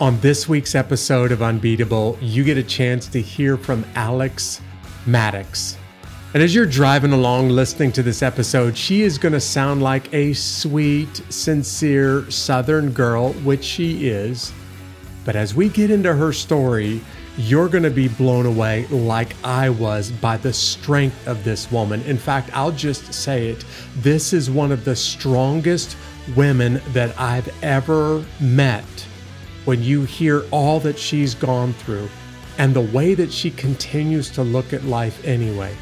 On this week's episode of Unbeatable, you get a chance to hear from Alex Maddox. And as you're driving along listening to this episode, she is going to sound like a sweet, sincere Southern girl, which she is. But as we get into her story, you're going to be blown away like I was by the strength of this woman. In fact, I'll just say it this is one of the strongest women that I've ever met when you hear all that she's gone through and the way that she continues to look at life anyway.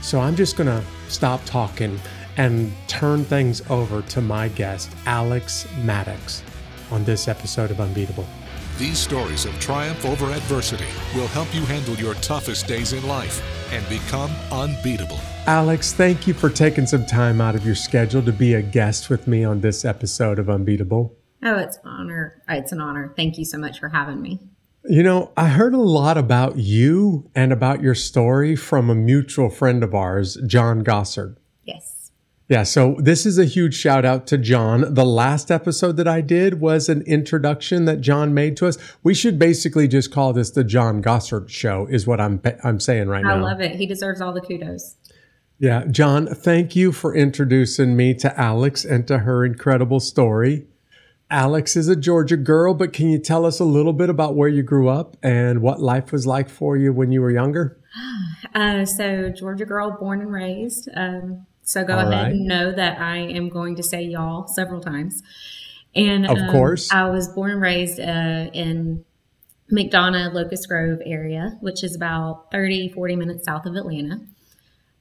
So I'm just going to stop talking and turn things over to my guest, Alex Maddox, on this episode of Unbeatable. These stories of triumph over adversity will help you handle your toughest days in life and become unbeatable. Alex, thank you for taking some time out of your schedule to be a guest with me on this episode of Unbeatable. Oh, it's an honor. It's an honor. Thank you so much for having me. You know, I heard a lot about you and about your story from a mutual friend of ours, John Gossard. Yes. Yeah, so this is a huge shout out to John. The last episode that I did was an introduction that John made to us. We should basically just call this the John Gossard show is what I'm I'm saying right I now. I love it. He deserves all the kudos. Yeah, John, thank you for introducing me to Alex and to her incredible story. Alex is a Georgia girl, but can you tell us a little bit about where you grew up and what life was like for you when you were younger? Uh, so, Georgia girl, born and raised. Um, so, go All ahead right. and know that I am going to say y'all several times. And of um, course, I was born and raised uh, in McDonough, Locust Grove area, which is about 30, 40 minutes south of Atlanta.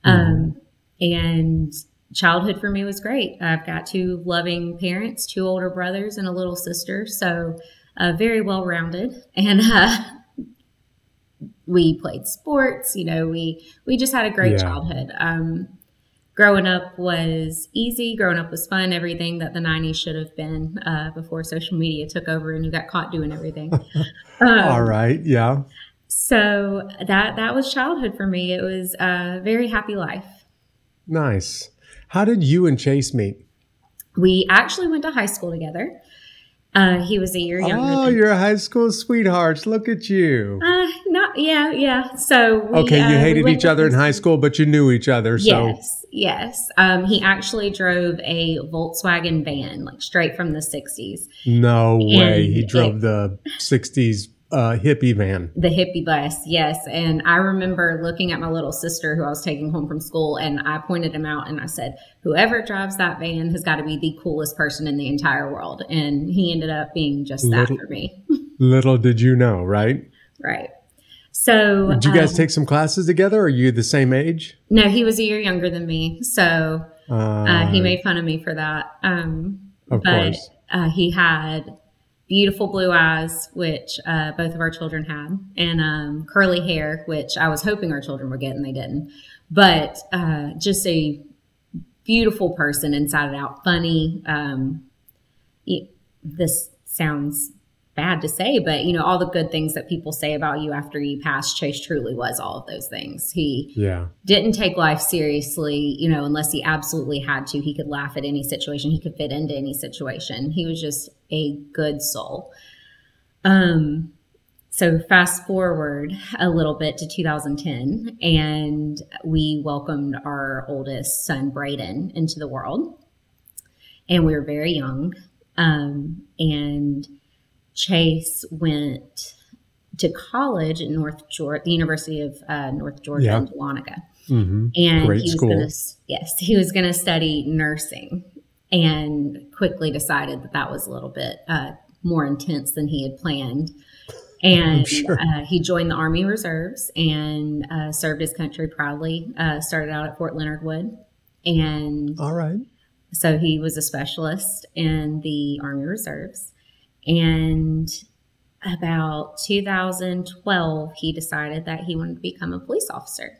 Mm-hmm. Um, and childhood for me was great. I've got two loving parents, two older brothers, and a little sister. So, uh, very well rounded. And uh, we played sports. You know, we we just had a great yeah. childhood. Um, growing up was easy. Growing up was fun. Everything that the '90s should have been uh, before social media took over and you got caught doing everything. um, All right. Yeah. So that that was childhood for me. It was a very happy life. Nice. How did you and Chase meet? We actually went to high school together. Uh, he was a year younger. Oh, you're a high school sweethearts. Look at you. Uh, not yeah, yeah. So we, okay, you uh, hated each other in high school, but you knew each other. So yes, yes. Um, he actually drove a Volkswagen van, like straight from the '60s. No and way. He drove it, the '60s uh, hippie van. The hippie bus, yes. And I remember looking at my little sister who I was taking home from school, and I pointed him out and I said, Whoever drives that van has got to be the coolest person in the entire world. And he ended up being just that little, for me. little did you know, right? Right. So, did you guys um, take some classes together? Are you the same age? No, he was a year younger than me. So, uh, uh, he made fun of me for that. Um, of but, course. Uh, he had beautiful blue eyes, which uh, both of our children had, and um, curly hair, which I was hoping our children would get and they didn't. But uh, just a beautiful person inside and out, funny. Um, this sounds bad to say, but you know, all the good things that people say about you after you pass, Chase truly was all of those things. He yeah. didn't take life seriously, you know, unless he absolutely had to. He could laugh at any situation, he could fit into any situation. He was just a good soul. Um so fast forward a little bit to 2010 and we welcomed our oldest son Bradin into the world. And we were very young. Um and Chase went to college at North Georgia, the University of uh, North Georgia yeah. in Dahlonega. Mm-hmm. And Great he was going to, yes, he was going to study nursing and quickly decided that that was a little bit uh, more intense than he had planned. And sure. uh, he joined the Army Reserves and uh, served his country proudly. Uh, started out at Fort Leonard Wood. And all right. So he was a specialist in the Army Reserves and about 2012, he decided that he wanted to become a police officer.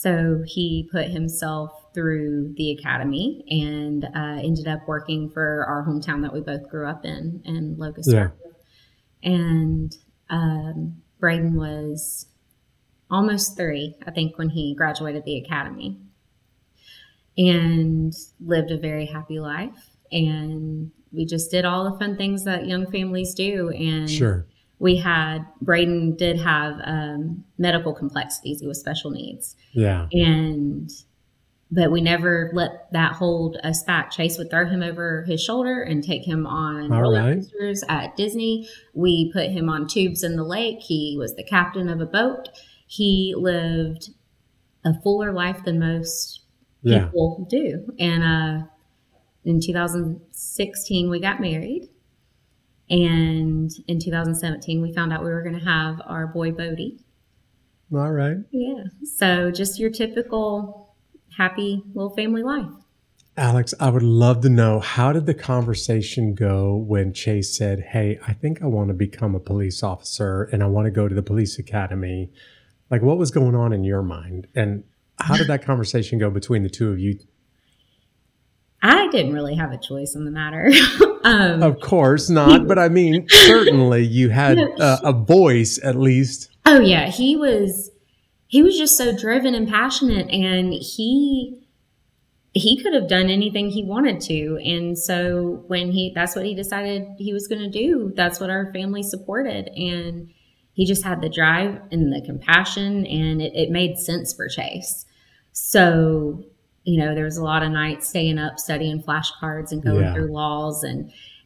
So he put himself through the academy and uh, ended up working for our hometown that we both grew up in, in Locust yeah. And um, Bradin was almost three, I think, when he graduated the academy and lived a very happy life and we just did all the fun things that young families do. And Sure. We had Bradin did have um, medical complexities. He was special needs, Yeah. and but we never let that hold us back. Chase would throw him over his shoulder and take him on All roller right. coasters at Disney. We put him on tubes in the lake. He was the captain of a boat. He lived a fuller life than most Yeah. people do. And uh, in 2016, we got married. And in 2017, we found out we were going to have our boy Bodie. All right. Yeah. So just your typical happy little family life. Alex, I would love to know how did the conversation go when Chase said, Hey, I think I want to become a police officer and I want to go to the police academy? Like, what was going on in your mind? And how did that conversation go between the two of you? I didn't really have a choice in the matter. um, Of course not, but I mean, certainly you had a, a voice at least. Oh yeah, he was he was just so driven and passionate and he he could have done anything he wanted to. And so when he that's what he decided he was going to do. That's what our family supported. And he just had the drive and the compassion and it, it made sense for chase. So you know there was a lot of nights staying up studying flashcards and going Yeah. through laws and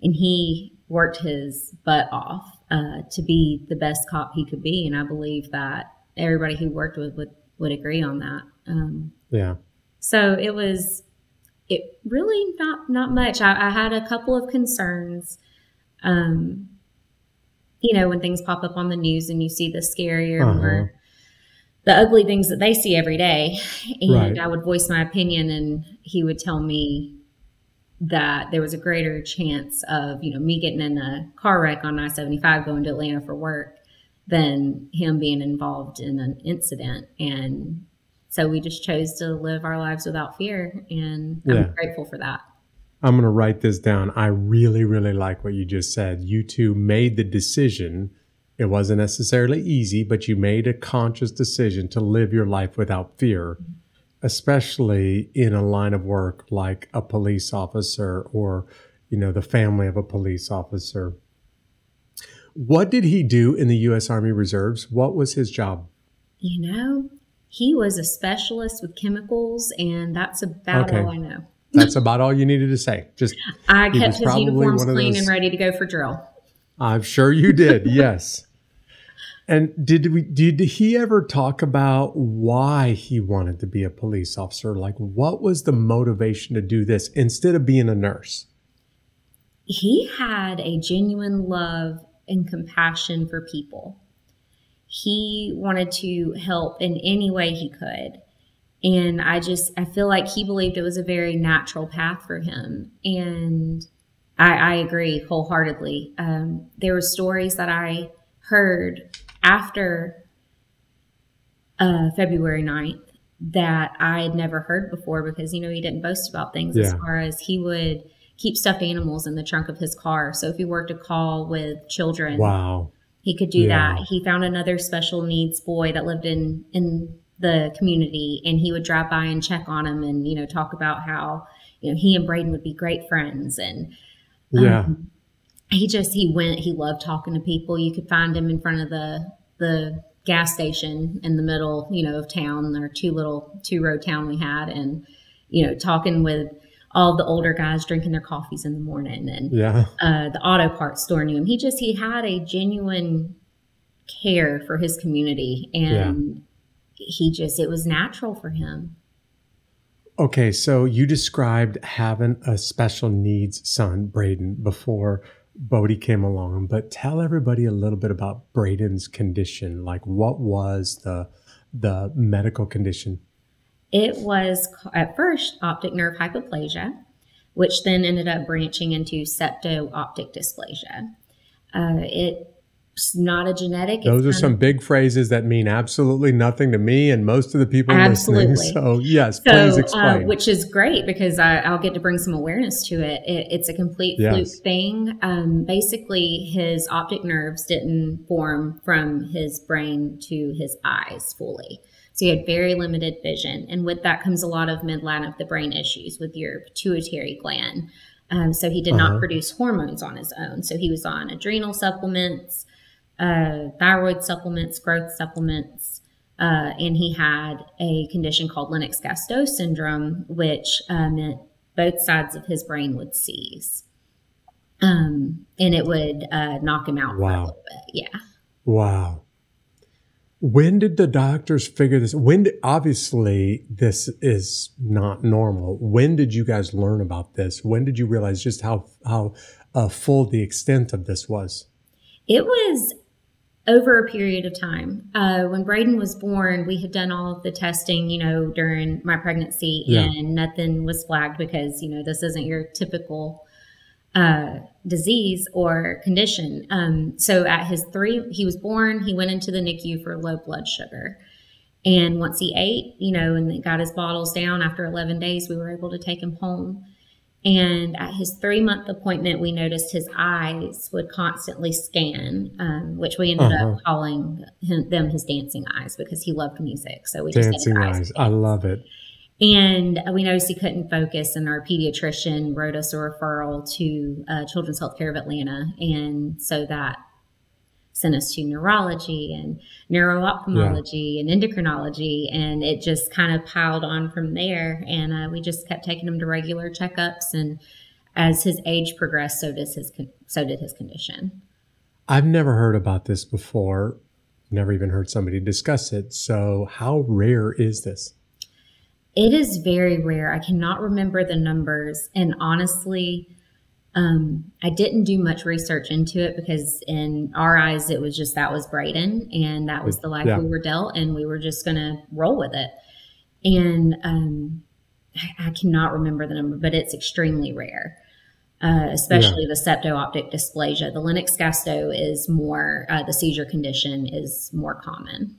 and he worked his butt off uh, to be the best cop he could be and i believe that everybody he worked with would, would agree on that um, Yeah. so it was it really not not much i, I had a couple of concerns um, you know when things pop up on the news and you see the scarier Uh-huh. more the ugly things that they see every day and Right. i would voice my opinion and he would tell me that there was a greater chance of you know me getting in a car wreck on i-75 going to atlanta for work than him being involved in an incident and so we just chose to live our lives without fear and Yeah. i'm grateful for that I'm going to write this down. I really, really like what you just said. You two made the decision. It wasn't necessarily easy, but you made a conscious decision to live your life without fear, especially in a line of work like a police officer or, you know, the family of a police officer. What did he do in the U.S. Army Reserves? What was his job? you know he was a specialist with chemicals and that's about Okay. all i know That's about all you needed to say. Just, i kept his uniforms clean those- and ready to go for drill I'm sure you did. yes. And did we did he ever talk about why he wanted to be a police officer? Like what was the motivation to do this instead of being a nurse? he had a genuine love and compassion for people. He wanted to help in any way he could. And I just, I feel like he believed it was a very natural path for him. And I, I agree wholeheartedly. Um, there were stories that I heard after uh, February 9th that I had never heard before because, you know, he didn't boast about things as far as he would keep stuffed animals in the trunk of his car. So if he worked a call with children, Wow. he could do Yeah. that. He found another special needs boy that lived in in the community, and he would drive by and check on him, and you know talk about how you know he and Bradin would be great friends, and Yeah. He just he went. He loved talking to people. You could find him in front of the the gas station in the middle, you know, of town. Our two little two road town we had, and you know talking with all the older guys drinking their coffees in the morning and yeah. uh, the auto parts store knew him. He just he had a genuine care for his community, and he just it was natural for him. Okay, so you described having a special needs son, Bradin, before Bodie came along, but tell everybody a little bit about Bradin's condition. Like what was the the medical condition? It was at first optic nerve hypoplasia, which then ended up branching into septo-optic dysplasia. Uh, it's not a genetic. Those are some of- big phrases that mean absolutely nothing to me and most of the people listening. Absolutely. So, yes, So, please uh, explain. which is great because I, I'll get to bring some awareness to it. it it's a complete Yes. fluke thing. Um, basically, his optic nerves didn't form from his brain to his eyes fully. So he had very limited vision. And with that comes a lot of midline of the brain issues with your pituitary gland. Um, so he did uh-huh. not produce hormones on his own. So he was on adrenal supplements, uh, thyroid supplements, growth supplements, uh, and he had a condition called Lennox-Gastaut syndrome, which uh, meant both sides of his brain would seize, um, and it would uh, knock him out wow. for a little bit. Yeah. Wow. When did the doctors figure this? When did, obviously this is not normal. When did you guys learn about this? When did you realize just how how uh, full the extent of this was? It was over a period of time. Uh, when Bradin was born, we had done all of the testing, you know, during my pregnancy, yeah. and nothing was flagged because you know this isn't your typical uh, disease or condition. Um, so at his three, he was born, he went into the NICU for low blood sugar. And once he ate, you know, and got his bottles down after 11 days, we were able to take him home. And at his three month appointment, we noticed his eyes would constantly scan, um, which we ended uh-huh. up calling him, them his dancing eyes because he loved music. So we dancing just eyes. eyes. I love it. And we noticed he couldn't focus, and our pediatrician wrote us a referral to uh, Children's Healthcare of Atlanta. And so that sent us to neurology and neuro-ophthalmology yeah. and endocrinology. And it just kind of piled on from there. And uh, we just kept taking him to regular checkups. And as his age progressed, so, does his con- so did his condition. I've never heard about this before. Never even heard somebody discuss it. So, how rare is this? It is very rare. I cannot remember the numbers. And honestly, um, I didn't do much research into it because in our eyes, it was just that was Bradin and that was the life yeah. we were dealt, and we were just going to roll with it. And um, I, I, cannot remember the number, but it's extremely rare. Uh, especially yeah. the septo-optic dysplasia. The Lennox-Gastaut is more, uh, the seizure condition is more common.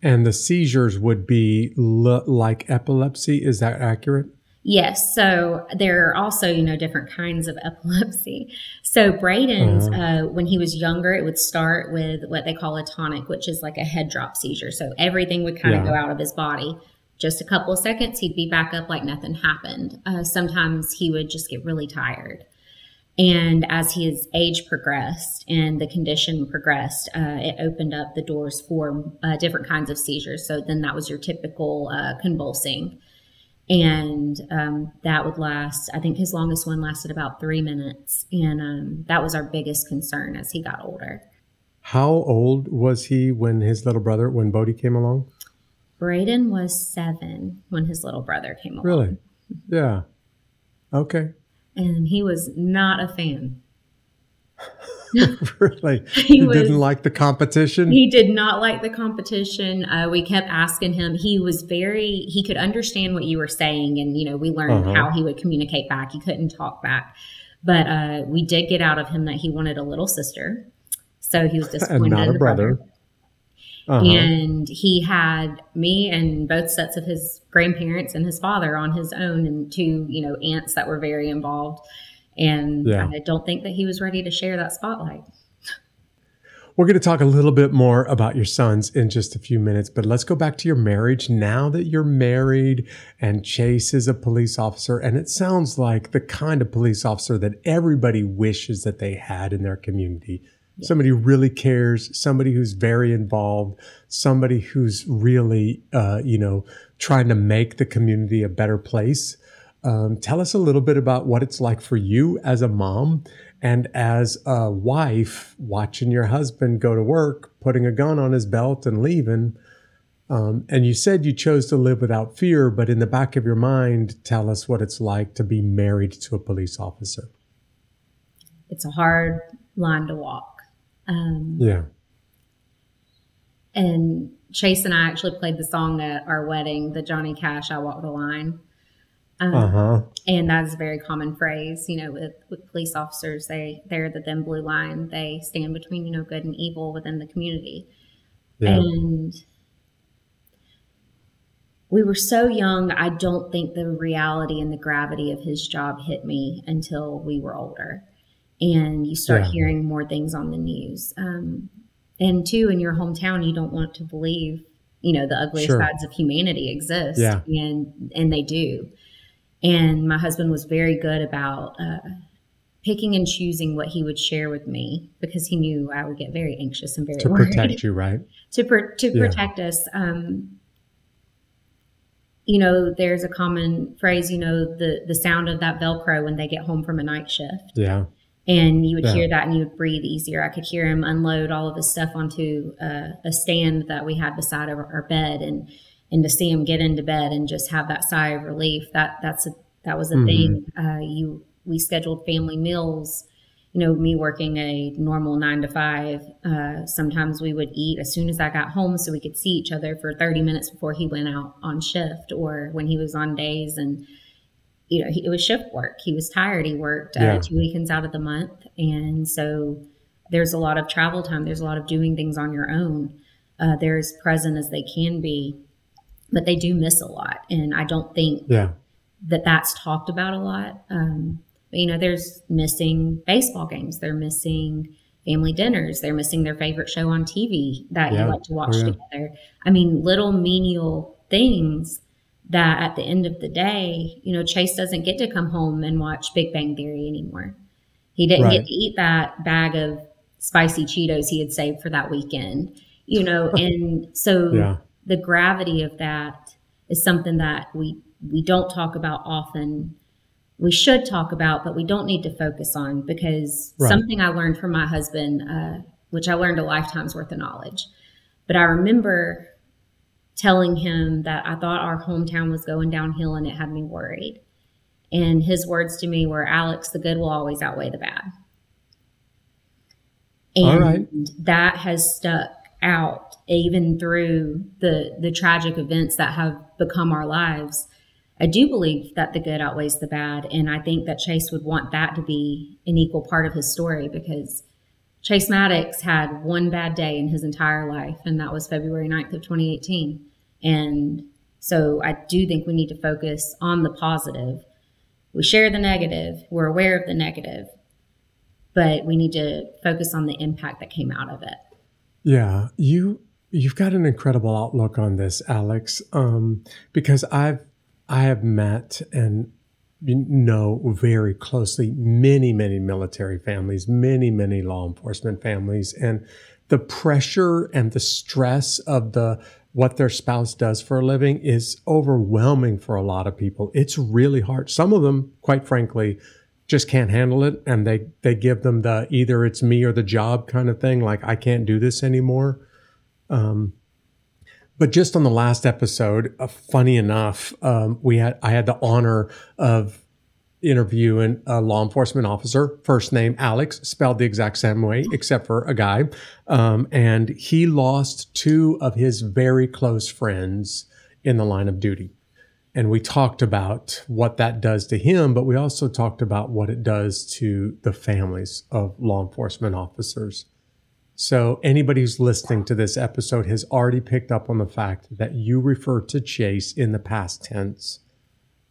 And the seizures would be l- like epilepsy. Is that accurate? Yes. So there are also, you know, different kinds of epilepsy. So Bradin's, uh-huh. uh, when he was younger, it would start with what they call a tonic, which is like a head drop seizure. So everything would kind yeah. of go out of his body. Just a couple of seconds, he'd be back up like nothing happened. Uh, sometimes he would just get really tired. And as his age progressed and the condition progressed, uh, it opened up the doors for uh, different kinds of seizures. So then that was your typical uh, convulsing. And um, that would last, I think his longest one lasted about three minutes. And um, that was our biggest concern as he got older. How old was he when his little brother, when Bodie came along? Bradin was seven when his little brother came along. Really? Yeah. Okay and he was not a fan. really? He, was, didn't like the competition? He did not like the competition. Uh, we kept asking him. He was very, he could understand what you were saying. And, you know, we learned uh-huh. how he would communicate back. He couldn't talk back. But uh, we did get out of him that he wanted a little sister. So he was disappointed. not a brother. brother. Uh-huh. And he had me and both sets of his grandparents and his father on his own, and two, you know, aunts that were very involved. And yeah. I don't think that he was ready to share that spotlight. We're going to talk a little bit more about your sons in just a few minutes, but let's go back to your marriage. Now that you're married and Chase is a police officer, and it sounds like the kind of police officer that everybody wishes that they had in their community yeah. somebody who really cares, somebody who's very involved, somebody who's really, uh, you know, trying to make the community a better place. Um, tell us a little bit about what it's like for you as a mom and as a wife watching your husband go to work, putting a gun on his belt and leaving. Um, and you said you chose to live without fear, but in the back of your mind, tell us what it's like to be married to a police officer. It's a hard line to walk. Um, yeah. And Chase and I actually played the song at our wedding, the Johnny Cash "I Walk the Line." Um, uh-huh. And that's a very common phrase, you know, with, with police officers. They they're the thin blue line. They stand between you know good and evil within the community. Yeah. And we were so young. I don't think the reality and the gravity of his job hit me until we were older and you start yeah. hearing more things on the news. Um, and two, in your hometown, you don't want to believe, you know, the ugliest sure. sides of humanity exist, yeah. and and they do. And my husband was very good about uh, picking and choosing what he would share with me because he knew I would get very anxious and very to worried. protect you, right? to to Yeah. protect us. Um, you know, there's a common phrase. You know, the the sound of that Velcro when they get home from a night shift, Yeah. and you would Yeah. hear that, and you would breathe easier. I could hear him unload all of his stuff onto uh, a stand that we had beside our, our bed, and and to see him get into bed and just have that sigh of relief. That that's a that was a Mhm. thing. Uh, you we scheduled family meals you know, me working a normal nine to five, uh, sometimes we would eat as soon as I got home so we could see each other for 30 minutes before he went out on shift or when he was on days. And, you know, he, it was shift work. He was tired. He worked uh, Yeah. two weekends out of the month. And so there's a lot of travel time, there's a lot of doing things on your own. Uh, they're as present as they can be, but they do miss a lot. And I don't think Yeah. that that's talked about a lot. Um, but, you know, there's missing baseball games. They're missing family dinners. They're missing their favorite show on TV that Yeah. you like to watch Oh, yeah. together. I mean, little menial things that at the end of the day, you know, Chase doesn't get to come home and watch Big Bang Theory anymore. He didn't Right. get to eat that bag of spicy Cheetos he had saved for that weekend, you know, and so Yeah. The gravity of that is something that we we don't talk about often. We should talk about, but we don't need to focus on because Right. something I learned from my husband, uh, which I learned a lifetime's worth of knowledge. But I remember telling him that I thought our hometown was going downhill and it had me worried. And his words to me were, Alex, the good will always outweigh the bad. And All right. that has stuck out even through the the tragic events that have become our lives. I do believe that the good outweighs the bad, and I think that Chase would want that to be an equal part of his story because Chase Maddox had one bad day in his entire life, and that was February 9th of 2018. And so I do think we need to focus on the positive. We share the negative, we're aware of the negative, but we need to focus on the impact that came out of it. Yeah, you you've got an incredible outlook on this, Alex. Um, because I've I have met and know very closely many many military families, many many law enforcement families, and the pressure and the stress of the what their spouse does for a living is overwhelming for a lot of people. It's really hard. Some of them, quite frankly, just can't handle it and they they give them the either it's me or the job kind of thing like i can't do this anymore. Um, but just on the last episode uh, funny enough um, we had i had the honor of interviewing a law enforcement officer first name alex spelled the exact same way except for a guy. Um, and he lost two of his very close friends in the line of duty and we talked about what that does to him, but we also talked about what it does to the families of law enforcement officers. So, anybody who's listening to this episode has already picked up on the fact that you refer to Chase in the past tense.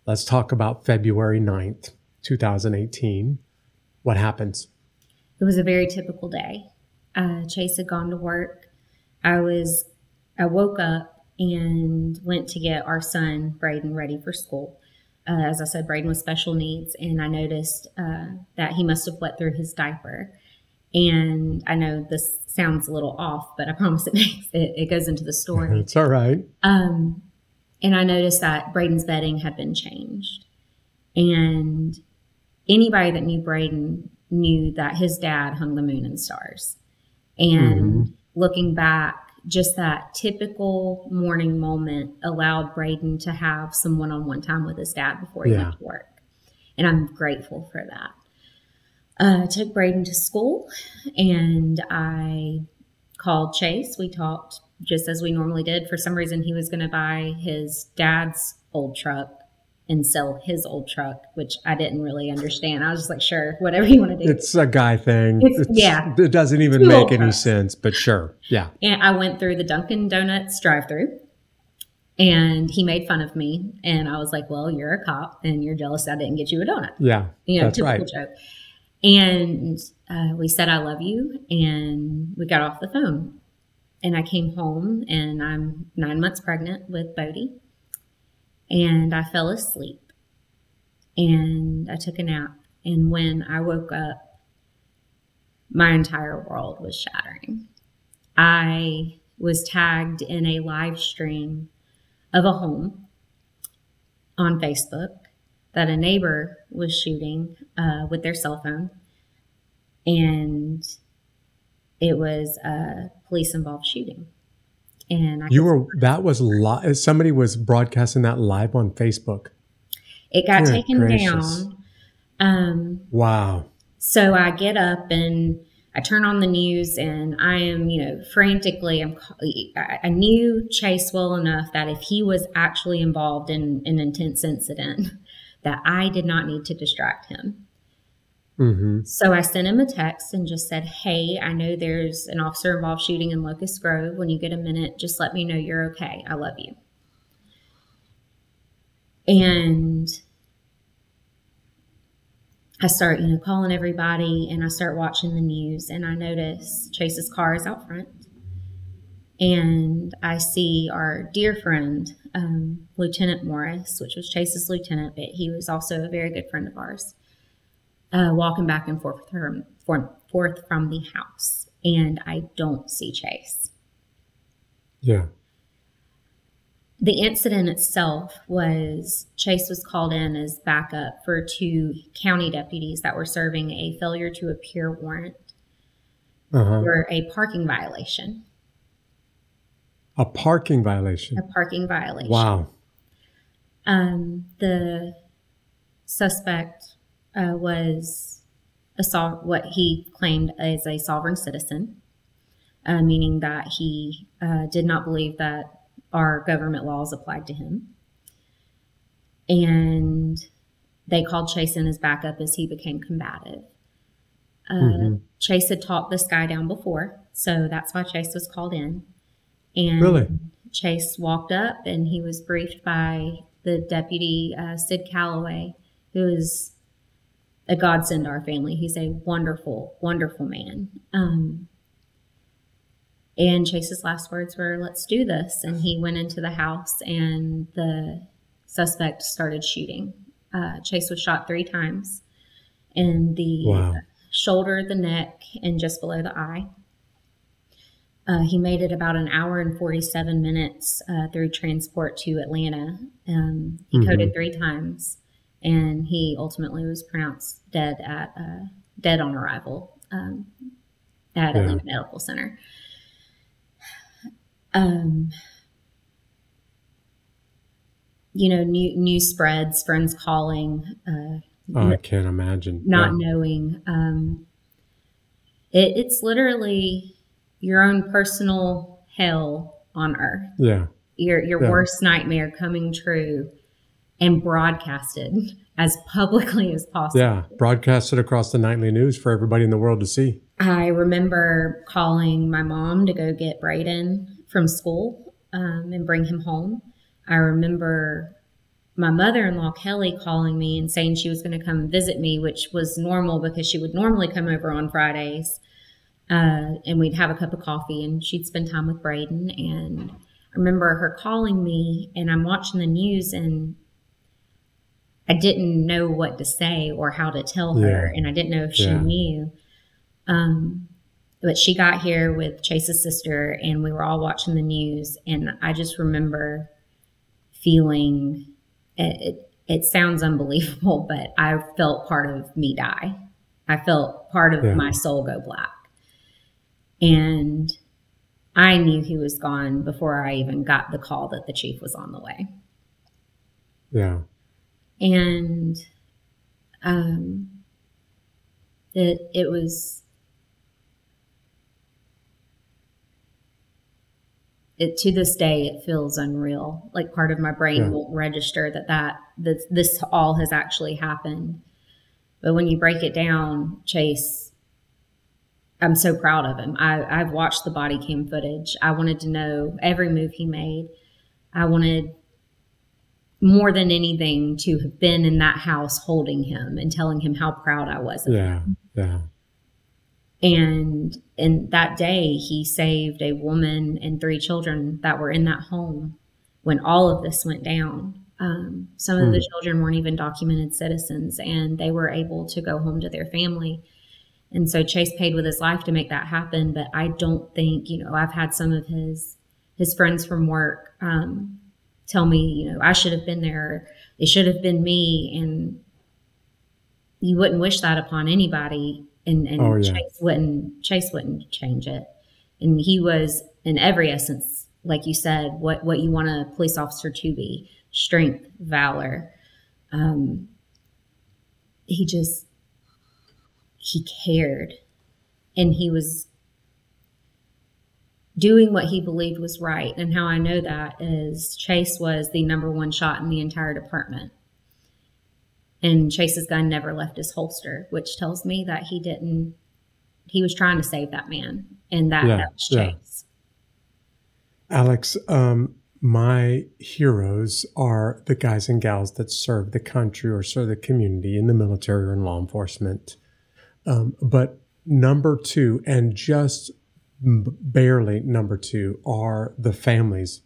Let's talk about February 9th, 2018. What happens? It was a very typical day. Uh, Chase had gone to work. I was, I woke up and went to get our son Bradin ready for school. Uh, as I said, Bradin was special needs, and I noticed uh, that he must have wet through his diaper. And I know this sounds a little off, but I promise it makes it, it goes into the story. It's all right. Um, and I noticed that Bradin's bedding had been changed. And anybody that knew Bradin knew that his dad hung the moon and stars. And looking back, just that typical morning moment allowed Bradin to have some one on one time with his dad before he Yeah. went to work. And I'm grateful for that. Uh, I took Bradin to school and I called Chase. We talked just as we normally did. For some reason, he was going to buy his dad's old truck and sell his old truck, which I didn't really understand. I was just like, sure, whatever you want to do. It's a guy thing. It's- yeah. It doesn't even Two make any trucks. sense, but sure. Yeah. And I went through the Dunkin' Donuts drive through and he made fun of me. And I was like, well, you're a cop and you're jealous I didn't get you a donut. Yeah. You know, That's typical right. joke. And uh, we said, I love you. And we got off the phone. And I came home and I'm nine months pregnant with Bodie. And I fell asleep. and I took a nap. And when I woke up, my entire world was shattering. I was tagged in a live stream of a home on Facebook that a neighbor was shooting uh, with their cell phone. And it was a police involved shooting. And I you were, that was live. Somebody was broadcasting that live on Facebook. It got Good taken gracious. down. Um, wow. So I get up and I turn on the news and I am, you know, frantically. I'm. I knew Chase well enough that if he was actually involved in an intense incident, that I did not need to distract him. Mm-hmm. So I sent him a text and just said, "Hey, I know there's an officer involved shooting in Locust Grove. When you get a minute, just let me know you're okay. I love you." And I start, you know, calling everybody and I start watching the news and I notice Chase's car is out front. And I see our dear friend, um, Lieutenant Morris, which was Chase's lieutenant, but he was also a very good friend of ours, uh, walking back and forth from, forth from the house. And I don't see Chase. Yeah. The incident itself was Chase was called in as backup for two county deputies that were serving a failure to appear warrant uh-huh. for a parking violation. A parking violation. A parking violation. Wow. Um, the suspect uh, was a what he claimed as a sovereign citizen, uh, meaning that he uh, did not believe that our government laws applied to him. And they called Chase in as backup as he became combative. Uh, mm-hmm. Chase had talked this guy down before, so that's why Chase was called in. And really? Chase walked up and he was briefed by the deputy, uh, Sid Calloway, who is a godsend to our family. He's a wonderful, wonderful man. Um, and Chase's last words were, let's do this. And he went into the house and the suspect started shooting. Uh, Chase was shot three times in the wow. shoulder, the neck, and just below the eye. Uh, he made it about an hour and 47 minutes uh, through transport to Atlanta. Um, he mm-hmm. coded three times, and he ultimately was pronounced dead at uh, dead on arrival um, at yeah. Atlanta Medical Center. Um, you know, new news spreads, friends calling. Uh, oh, I can't imagine. Not yeah. knowing. Um, it, it's literally your own personal hell on earth. Yeah. Your your yeah. worst nightmare coming true and broadcasted as publicly as possible. Yeah, broadcasted across the nightly news for everybody in the world to see. I remember calling my mom to go get Bradin from school um, and bring him home. I remember my mother in law, Kelly, calling me and saying she was going to come visit me, which was normal because she would normally come over on Fridays uh, and we'd have a cup of coffee and she'd spend time with Bradin. And I remember her calling me and I'm watching the news and I didn't know what to say or how to tell her. And I didn't know if she yeah. knew. Um, but she got here with Chase's sister, and we were all watching the news. And I just remember feeling it, it, it sounds unbelievable, but I felt part of me die. I felt part of yeah. my soul go black. And I knew he was gone before I even got the call that the chief was on the way. Yeah. And um, it, it was it to this day it feels unreal. Like part of my brain yeah. won't register that that this, this all has actually happened. But when you break it down chase i'm so proud of him. I, i've watched the body cam footage. I wanted to know every move he made. I wanted more than anything to have been in that house holding him and telling him how proud i was of yeah him. yeah and in that day, he saved a woman and three children that were in that home when all of this went down. Um, some of the children weren't even documented citizens, and they were able to go home to their family. And so Chase paid with his life to make that happen. But I don't think, you know, I've had some of his his friends from work um, tell me, you know, I should have been there. It should have been me, and you wouldn't wish that upon anybody. And, and Oh, yeah. Chase wouldn't Chase wouldn't change it. And he was in every essence, like you said, what what you want a police officer to be: strength, valor. Um, he just he cared, and he was doing what he believed was right. And how I know that is Chase was the number one shot in the entire department. And Chase's gun never left his holster, which tells me that he didn't, he was trying to save that man. And that, Yeah, that was yeah. Chase. Alex, um, my heroes are the guys and gals that serve the country or serve the community in the military or in law enforcement. Um, but number two, and just barely number two, are the families.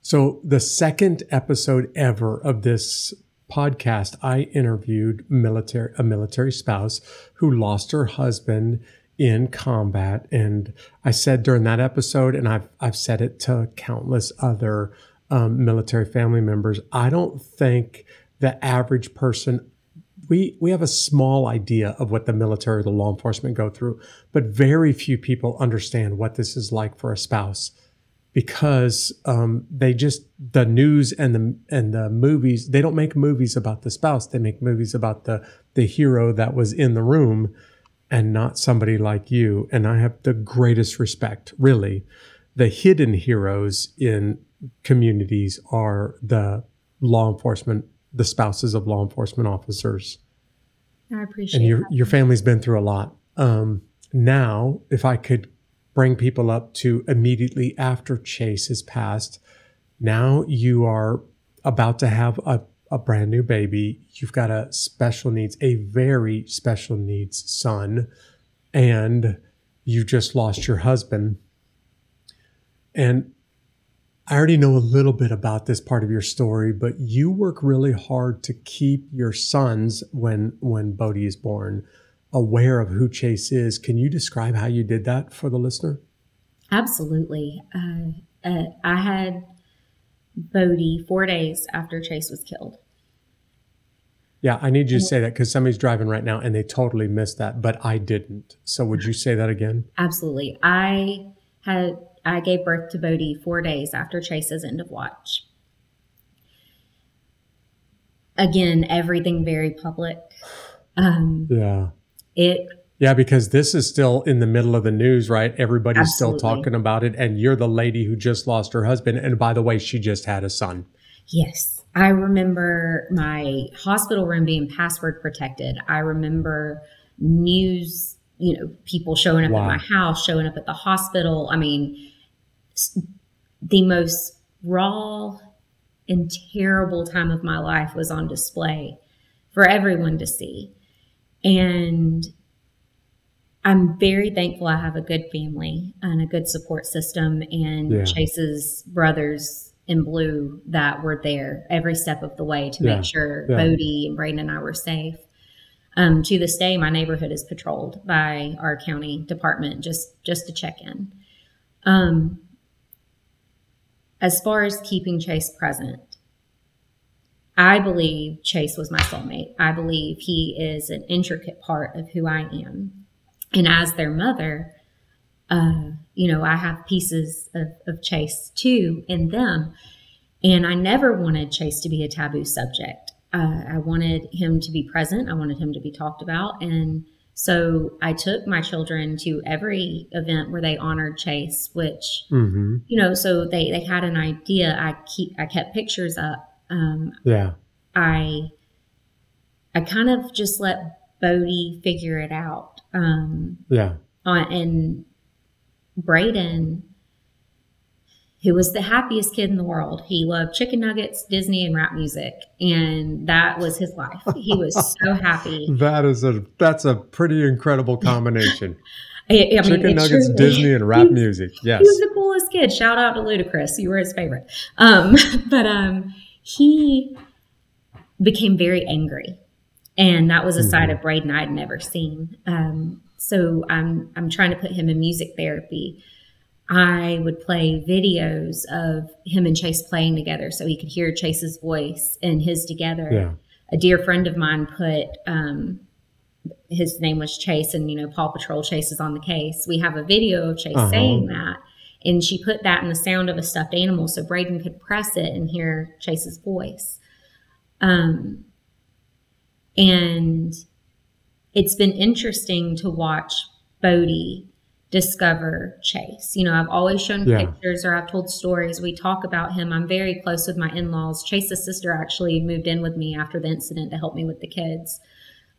So, the second episode ever of this podcast, I interviewed military a military spouse who lost her husband in combat, and I said during that episode, and I've I've said it to countless other um, military family members. I don't think the average person we we have a small idea of what the military the law enforcement go through, but very few people understand what this is like for a spouse because um, they just the news and the and the movies they don't make movies about the spouse. They make movies about the the hero that was in the room and not somebody like you. And I have the greatest respect really. The hidden heroes in communities are the law enforcement the spouses of law enforcement officers I appreciate it. and your that. your family's been through a lot. Um, now, if I could bring people up to immediately after Chase has passed, now you are about to have a, a brand new baby. You've got a special needs, a very special needs son, and you just lost your husband. And I already know a little bit about this part of your story, but you work really hard to keep your sons when when Bodie is born aware of who Chase is. Can you describe how you did that for the listener? Absolutely. Uh, uh, I had Bodie four days after Chase was killed. Yeah, I need you to say that because somebody's driving right now and they totally missed that, but I didn't. So would you say that again? Absolutely. I had I gave birth to Bodie four days after Chase's end of watch. Again, everything very public. Um, Yeah. it Yeah, because this is still in the middle of the news, right? Everybody's still talking about it. And you're the lady who just lost her husband. And by the way, she just had a son. Yes. I remember my hospital room being password protected. I remember news, you know, people showing up Wow. at my house, showing up at the hospital. I mean, the most raw and terrible time of my life was on display for everyone to see. And I'm very thankful I have a good family and a good support system and Yeah. Chase's brothers in blue that were there every step of the way to Yeah. make sure Yeah. Bodie and Bradin and I were safe. Um, to this day, my neighborhood is patrolled by our county department just just to check in. Um, as far as keeping Chase present, I believe Chase was my soulmate. I believe he is an intricate part of who I am. And as their mother, uh, you know, I have pieces of, of Chase too in them. And I never wanted Chase to be a taboo subject. Uh, I wanted him to be present. I wanted him to be talked about. And so I took my children to every event where they honored Chase, which Mm-hmm. you know, so they they had an idea. I keep I kept pictures up. Um, Yeah. I I kind of just let Bodie figure it out. Um, Yeah. on and Bradin, who was the happiest kid in the world, he loved chicken nuggets, Disney, and rap music, and that was his life. He was so happy. That is a that's a pretty incredible combination. I, I mean, Chicken nuggets, truly- Disney, and rap was- music. Yes. He was the coolest kid. Shout out to Ludacris. You were his favorite. Um, but um, he became very angry. And that was a side of Bradin I'd never seen. Um, so I'm I'm trying to put him in music therapy. I would play videos of him and Chase playing together so he could hear Chase's voice and his together. Yeah. A dear friend of mine put um, his name was Chase, and you know, Paw Patrol Chase is on the case. We have a video of Chase Uh-huh. saying that, and she put that in the sound of a stuffed animal so Bradin could press it and hear Chase's voice. Um, and it's been interesting to watch Bodie discover Chase. You know, I've always shown Yeah. pictures or I've told stories. We talk about him. I'm very close with my in laws. Chase's sister actually moved in with me after the incident to help me with the kids.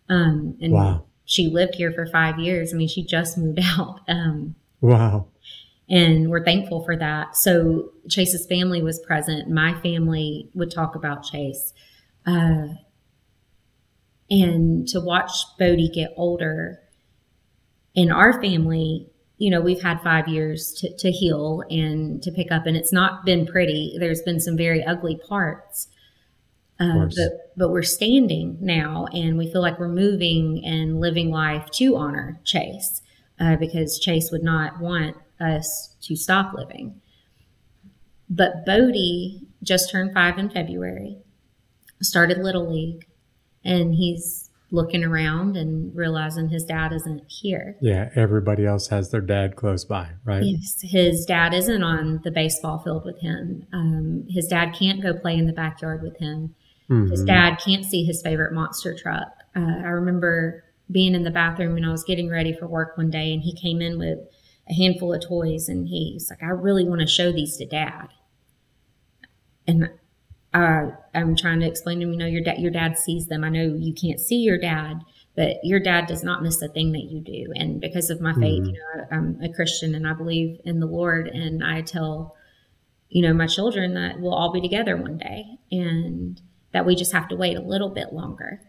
Um, and Wow. she lived here for five years. I mean, she just moved out. Um, Wow. and we're thankful for that. So Chase's family was present. My family would talk about Chase. Uh, and to watch Bodie get older in our family, you know, we've had five years to, to heal and to pick up, and it's not been pretty. There's been some very ugly parts. Uh, but, but we're standing now and we feel like we're moving and living life to honor Chase uh, because Chase would not want us to stop living. But Bodie just turned five in February, started Little League, and he's looking around and realizing his dad isn't here. Yeah. Everybody else has their dad close by, right? Yes, his dad isn't on the baseball field with him. Um, his dad can't go play in the backyard with him. His Mhm. dad can't see his favorite monster truck. Uh, I remember being in the bathroom and I was getting ready for work one day, and he came in with a handful of toys, and he's like, "I really want to show these to dad." And uh, I'm trying to explain to him, you know, your dad, your dad sees them. I know you can't see your dad, but your dad does not miss a thing that you do. And because of my faith, you know, I'm a Christian and I believe in the Lord, and I tell, you know, my children that we'll all be together one day, and that we just have to wait a little bit longer.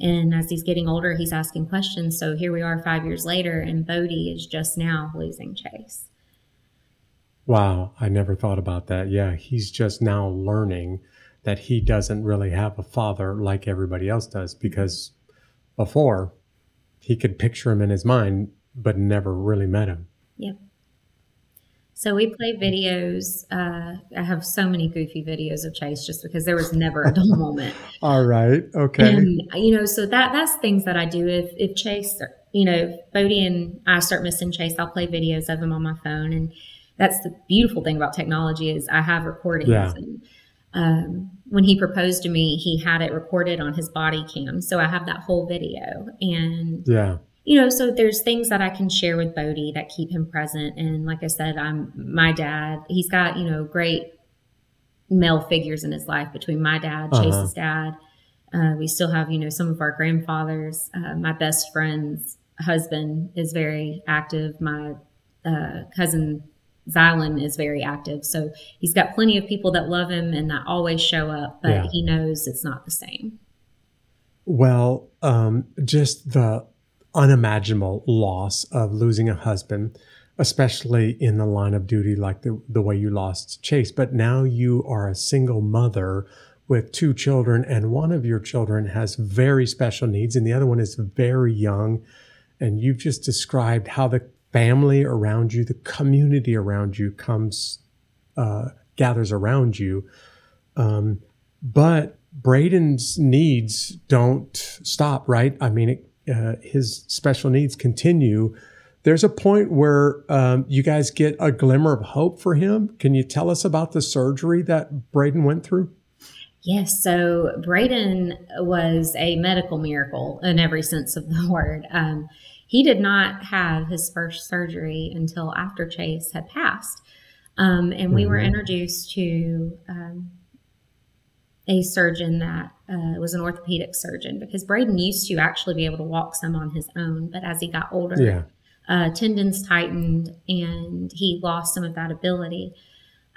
And as he's getting older, he's asking questions. So here we are five years later, and Bodie is just now losing Chase. Wow. I never thought about that. Yeah. He's just now learning that he doesn't really have a father like everybody else does because before he could picture him in his mind, but never really met him. Yep. So we play videos. Uh, I have so many goofy videos of Chase just because there was never a dull moment. All right. Okay. And you know, so that that's things that I do. If if Chase, you know, Bodie and I start missing Chase, I'll play videos of him on my phone, and that's the beautiful thing about technology is I have recordings. Yeah. And um, when he proposed to me, he had it recorded on his body cam, so I have that whole video. And yeah. you know, so there's things that I can share with Bodie that keep him present. And like I said, I'm my dad. He's got you know great male figures in his life between my dad, Uh-huh. Chase's dad. Uh, we still have you know some of our grandfathers. Uh, my best friend's husband is very active. My uh, cousin Xylan is very active. So he's got plenty of people that love him and that always show up, but Yeah. he knows it's not the same. Well, um, just the unimaginable loss of losing a husband, especially in the line of duty, like the, the way you lost Chase. But now you are a single mother with two children, and one of your children has very special needs, and the other one is very young. And you've just described how the family around you, the community around you comes, uh, gathers around you. Um, but Bradin's needs don't stop, right? I mean, it, uh, his special needs continue. There's a point where um, you guys get a glimmer of hope for him. Can you tell us about the surgery that Bradin went through? Yes, so Bradin was a medical miracle in every sense of the word. Um, he did not have his first surgery until after Chase had passed. Um, and we were Mhm. introduced to um, a surgeon that uh, was an orthopedic surgeon because Bradin used to actually be able to walk some on his own, but as he got older, Yeah. uh, tendons tightened and he lost some of that ability.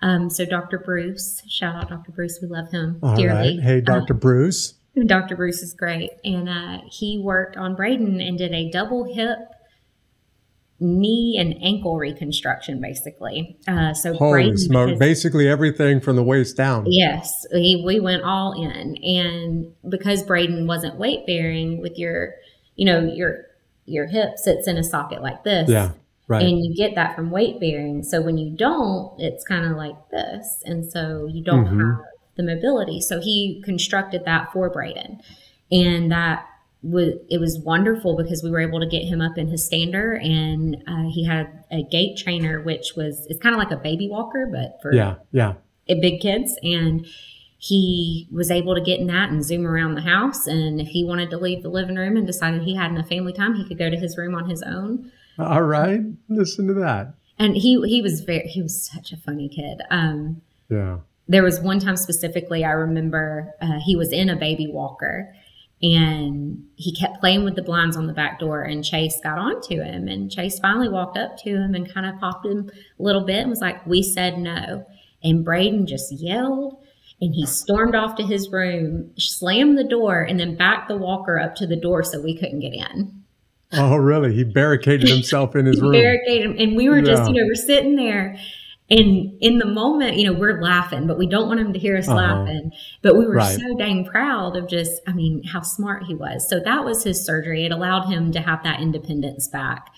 Um, so Dr. Bruce, shout out Dr. Bruce, we love him All dearly. right. Hey, Uh, Dr. Bruce. Dr. Bruce is great. And uh, he worked on Bradin and did a double hip knee and ankle reconstruction, basically. Uh, so holy smoke! Basically everything from the waist down. Yes, he, we went all in, and because Bradin wasn't weight bearing, with your, you know, your your hip sits in a socket like this. Yeah. Right. And you get that from weight bearing. So when you don't, it's kind of like this. And so you don't mm-hmm. have the mobility. So he constructed that for Bradin. And that was, it was wonderful because we were able to get him up in his stander and uh, he had a gait trainer, which was, it's kind of like a baby walker, but for yeah, yeah. big kids. And he was able to get in that and zoom around the house. And if he wanted to leave the living room and decided he had enough family time, he could go to his room on his own. All right, listen to that. And he he was very he was such a funny kid. Um, yeah. There was one time specifically I remember uh, he was in a baby walker and he kept playing with the blinds on the back door and Chase got onto him and Chase finally walked up to him and kind of popped him a little bit and was like, "We said no." And Bradin just yelled and he stormed off to his room, slammed the door, and then backed the walker up to the door so we couldn't get in. Oh, really? He barricaded himself in his room. Barricaded, and we were just, yeah. you know, we're sitting there, and in the moment, you know, we're laughing, but we don't want him to hear us uh-huh. laughing. But we were right. so dang proud of just, I mean, how smart he was. So that was his surgery. It allowed him to have that independence back.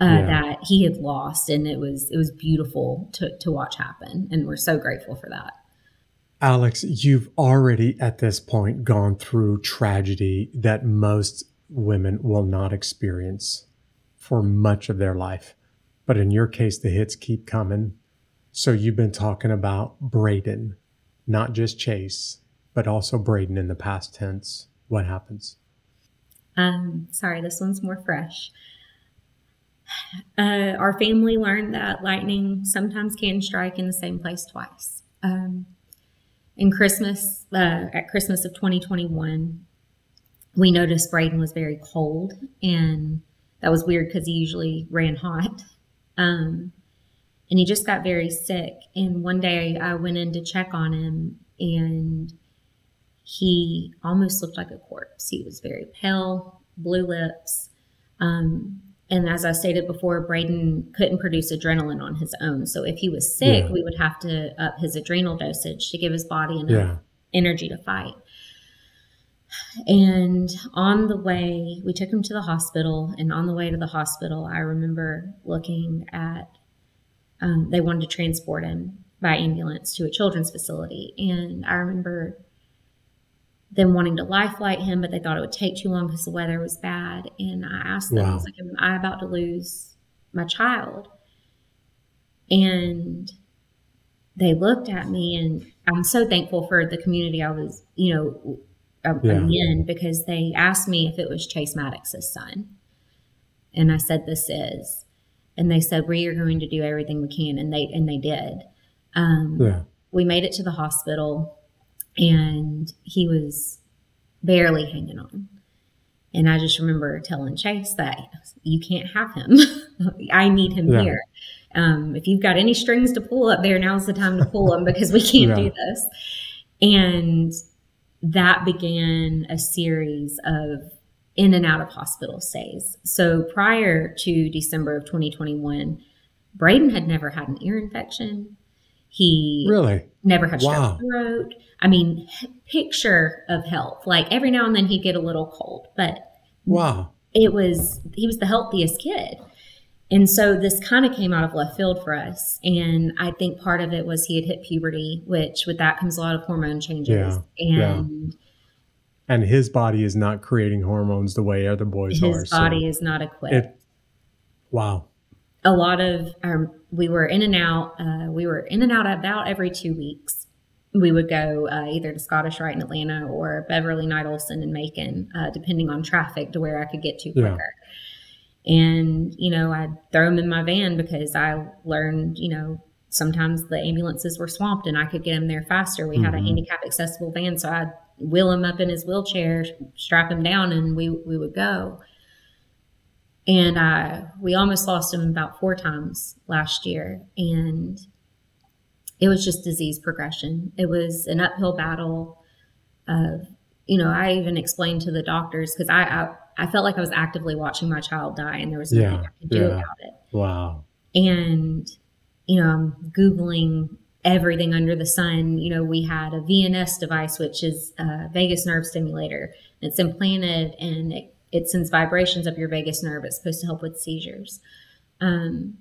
Uh, yeah. that he had lost and it was it was beautiful to, to watch happen and we're so grateful for that alex you've already at this point gone through tragedy that most women will not experience for much of their life. But in your case, the hits keep coming. So you've been talking about Bradin, not just Chase, but also Bradin in the past tense. What happens? Um, sorry, this one's more fresh. Uh, our family learned that lightning sometimes can strike in the same place twice. Um, in Christmas, uh, at Christmas of 2021, we noticed Bradin was very cold, and that was weird because he usually ran hot. Um, and he just got very sick. And one day I went in to check on him, and he almost looked like a corpse. He was very pale, blue lips. Um, and as I stated before, Bradin couldn't produce adrenaline on his own. So if he was sick, yeah. we would have to up his adrenal dosage to give his body enough yeah. energy to fight. And on the way, we took him to the hospital. And on the way to the hospital, I remember looking at, um, they wanted to transport him by ambulance to a children's facility. And I remember them wanting to life flight him, but they thought it would take too long because the weather was bad. And I asked them, wow. I was like, Am I about to lose my child? And they looked at me, and I'm so thankful for the community I was, you know, yeah. again because they asked me if it was Chase Maddox's son. And I said, This is. And they said, We are going to do everything we can. And they and they did. Um, yeah. We made it to the hospital and he was barely hanging on. And I just remember telling Chase that you can't have him. I need him yeah. here. Um, if you've got any strings to pull up there, now's the time to pull them because we can't yeah. do this. And that began a series of in and out of hospital stays. So prior to December of 2021, Bradin had never had an ear infection. He really never had strep throat. I mean, picture of health. Like every now and then he'd get a little cold, but wow, it was he was the healthiest kid. And so this kind of came out of left field for us. And I think part of it was he had hit puberty, which with that comes a lot of hormone changes. Yeah, and yeah. And his body is not creating hormones the way other boys his are. His body so is not equipped. It, wow. A lot of our, we were in and out, uh, we were in and out about every two weeks. We would go uh, either to Scottish Rite in Atlanta or Beverly Knight Olson in Macon, uh, depending on traffic to where I could get to quicker. Yeah and, you know, I'd throw them in my van because I learned, you know, sometimes the ambulances were swamped and I could get them there faster. We mm-hmm. had a mm-hmm. handicap accessible van, so I'd wheel him up in his wheelchair, strap him down, and we we would go. And I we almost lost him about four times last year, and it was just disease progression. It was an uphill battle. Of you know, I even explained to the doctors because I, I I felt like I was actively watching my child die, and there was nothing Yeah, I could do yeah. about it. Wow. And you know, I'm googling everything under the sun. You know, we had a VNS device, which is a vagus nerve stimulator. It's implanted, and it, it sends vibrations up your vagus nerve. It's supposed to help with seizures. Um,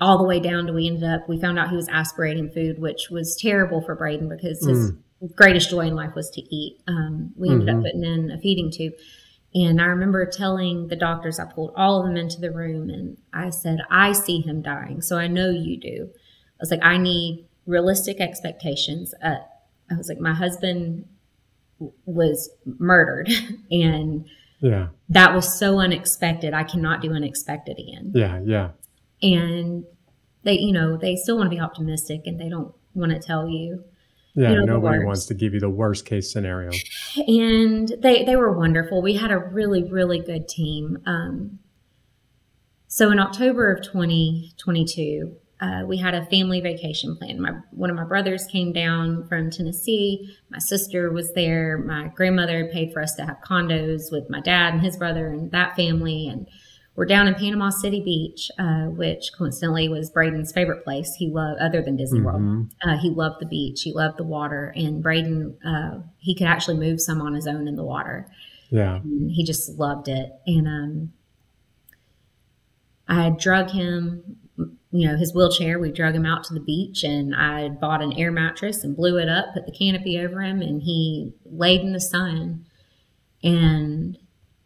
all the way down to we ended up we found out he was aspirating food which was terrible for bradin because his greatest joy in life was to eat um, we ended up putting in a feeding tube and i remember telling the doctors i pulled all of them into the room and i said i see him dying so i know you do i was like i need realistic expectations uh, i was like my husband w- was murdered and Yeah. that was so unexpected i cannot do unexpected again Yeah. Yeah. and they you know they still want to be optimistic and they don't want to tell you Yeah. You know, Nobody wants to give you the worst case scenario. and they they were wonderful we had a really really good team um, so in october of 2022 uh, we had a family vacation plan my one of my brothers came down from tennessee my sister was there my grandmother paid for us to have condos with my dad and his brother and that family and we're down in Panama City Beach, uh, which coincidentally was Bradin's favorite place. He loved, other than Disney World, Mhm. uh, he loved the beach. He loved the water, and Bradin, uh, he could actually move some on his own in the water. Yeah. And he just loved it. And um, I drug him, you know, his wheelchair. We drug him out to the beach, and I bought an air mattress and blew it up, put the canopy over him, and he laid in the sun and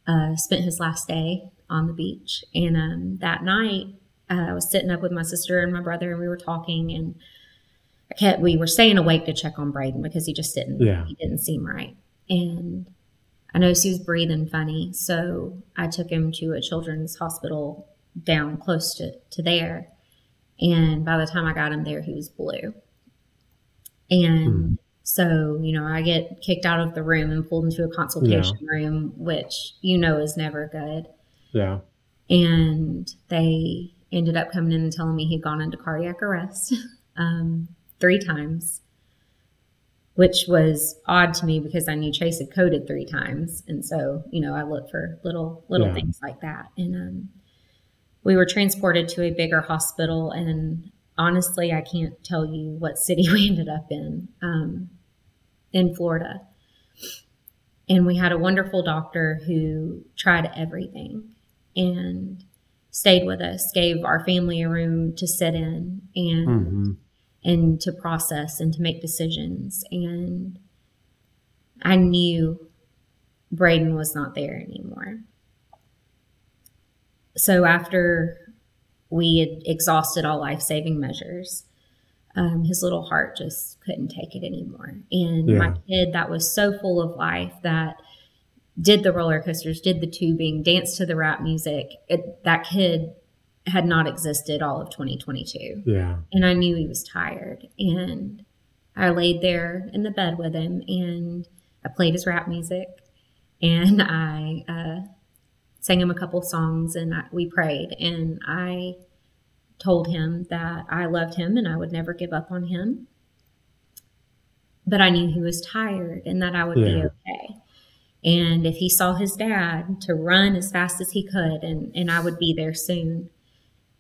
uh, spent his last day on the beach. And um, that night, uh, I was sitting up with my sister and my brother, and we were talking, and I kept we were staying awake to check on Bradin because he just didn't Yeah. he didn't seem right. And I noticed he was breathing funny, so I took him to a children's hospital down close to, to there. And by the time I got him there, he was blue. And so, you know, I get kicked out of the room and pulled into a consultation room, which you know is never good. Yeah. And they ended up coming in and telling me he'd gone into cardiac arrest um, three times, which was odd to me because I knew Chase had coded three times. And so, you know, I look for little little Yeah. things like that. And um, we were transported to a bigger hospital. And honestly, I can't tell you what city we ended up in um, in Florida. And we had a wonderful doctor who tried everything and stayed with us, gave our family a room to sit in and hmm and to process and to make decisions. And I knew Bradin was not there anymore. So after we had exhausted all life saving measures, um, his little heart just couldn't take it anymore. And my kid that was so full of life that did the roller coasters, did the tubing, danced to the rap music, it, that kid had not existed all of 2022 Yeah. and I knew he was tired. And I laid there in the bed with him, and I played his rap music, and I uh, sang him a couple songs, and I, we prayed. And I told him that I loved him and I would never give up on him. But I knew he was tired and that I would be okay. And if he saw his dad, to run as fast as he could, and, and I would be there soon.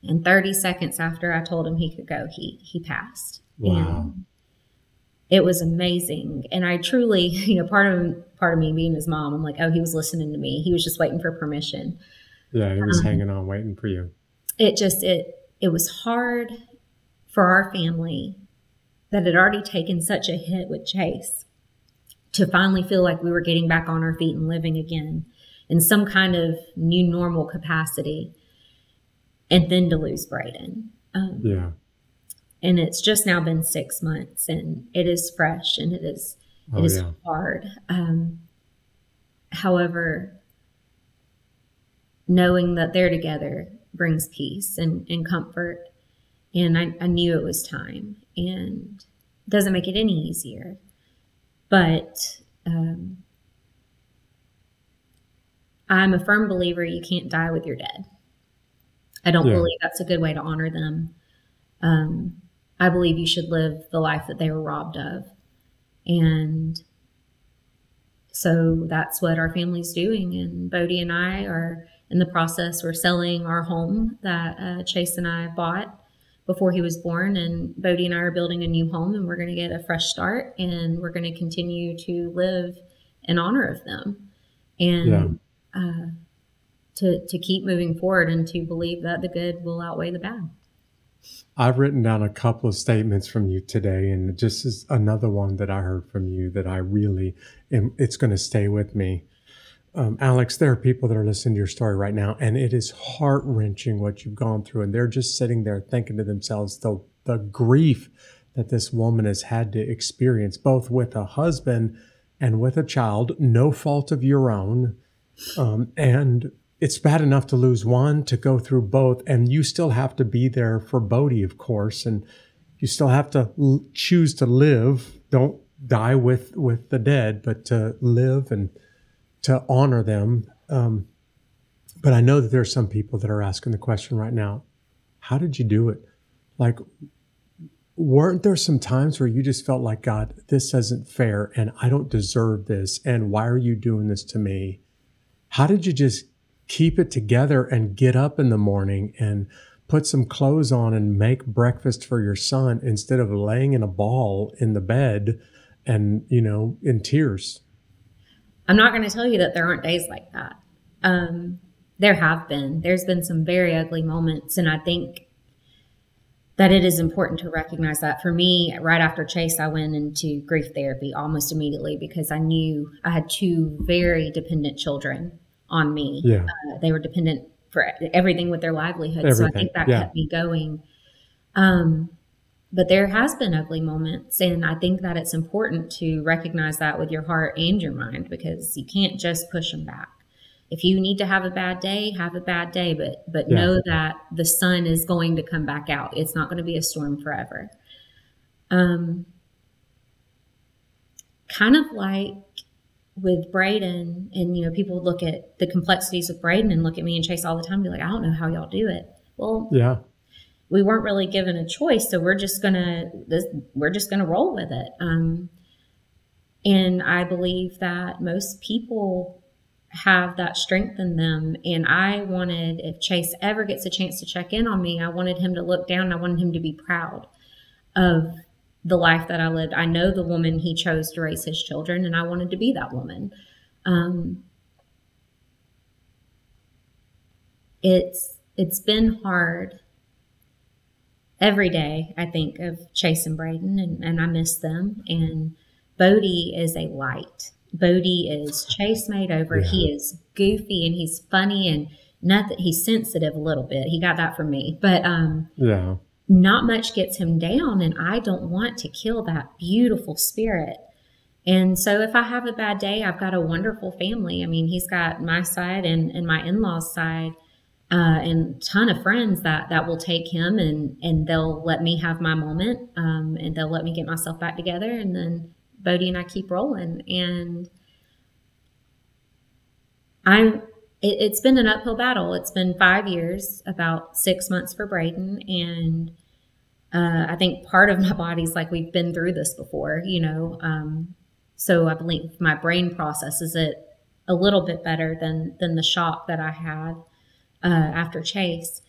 And 30 seconds after I told him he could go, he he passed. Wow. And it was amazing. And I truly, you know, part of part of me being his mom, I'm like, oh, he was listening to me. He was just waiting for permission. Yeah. He was Um, hanging on, waiting for you. It just it it was hard for our family that had already taken such a hit with Chase to finally feel like we were getting back on our feet and living again in some kind of new normal capacity. And then to lose Bradin. Um, Yeah. And it's just now been six months and it is fresh and it is it Oh, is yeah. hard. Um, however knowing that they're together brings peace and, and comfort. And I, I knew it was time and it doesn't make it any easier. But um, i'm a firm believer you can't die with your dead i don't Yeah. believe that's a good way to honor them. Um, I believe you should live the life that they were robbed of. And so that's what our family's doing. And Bodie and I are in the process. We're selling our home that uh, Chase and I bought before he was born. And Bodie and I are building a new home, and we're going to get a fresh start, and we're going to continue to live in honor of them, and yeah. uh, to to keep moving forward, and to believe that the good will outweigh the bad. I've written down a couple of statements from you today, and just is another one that I heard from you that I really am, it's going to stay with me. Um, Alex, there are people that are listening to your story right now, and it is heart wrenching what you've gone through. And they're just sitting there thinking to themselves the, the grief that this woman has had to experience, both with a husband and with a child, no fault of your own. Um, and it's bad enough to lose one, to go through both, and you still have to be there for Bodie, of course, and you still have to l- choose to live. Don't die with with the dead, but to live and to honor them. Um, but I know that there are some people that are asking the question right now: How did you do it? Like, weren't there some times where you just felt like God, this isn't fair, and I don't deserve this, and why are you doing this to me? How did you just keep it together and get up in the morning and put some clothes on and make breakfast for your son instead of laying in a ball in the bed and, you know, in tears. I'm not going to tell you that there aren't days like that. Um, there have been. There's been some very ugly moments. And I think that it is important to recognize that. For me, right after Chase, I went into grief therapy almost immediately because I knew I had two very dependent children on me. Yeah. Uh, they were dependent for everything with their livelihood. Everything. So I think that yeah. kept me going. Um, but there has been ugly moments and i think that it's important to recognize that with your heart and your mind because you can't just push them back if you need to have a bad day have a bad day but but yeah. know that the sun is going to come back out it's not going to be a storm forever um kind of like with Bradin, and you know, people look at the complexities of Bradin and look at me and Chase all the time and be like, I don't know how y'all do it. Well, yeah, we weren't really given a choice, so we're just gonna this, we're just gonna roll with it. Um, and I believe that most people have that strength in them. And I wanted, if Chase ever gets a chance to check in on me, I wanted him to look down. I wanted him to be proud of the life that I lived. I know the woman he chose to raise his children, and I wanted to be that woman. Um, it's it's been hard every day. I think of Chase and Bradin, and, and I miss them. And Bodie is a light. Bodie is Chase made over. Yeah. He is goofy and he's funny and nothing. He's sensitive a little bit. He got that from me, but um, yeah not much gets him down and I don't want to kill that beautiful spirit. And so if I have a bad day, I've got a wonderful family. I mean, he's got my side and, and my in-laws side. Uh, and ton of friends that that will take him and and they'll let me have my moment um, and they'll let me get myself back together and then Bodie and I keep rolling and I'm it, has been an uphill battle. It's been five years, about six months for Bradin, and uh, I think part of my body's like we've been through this before, you know. Um, so I believe my brain processes it a little bit better than than the shock that I had uh, after Chase,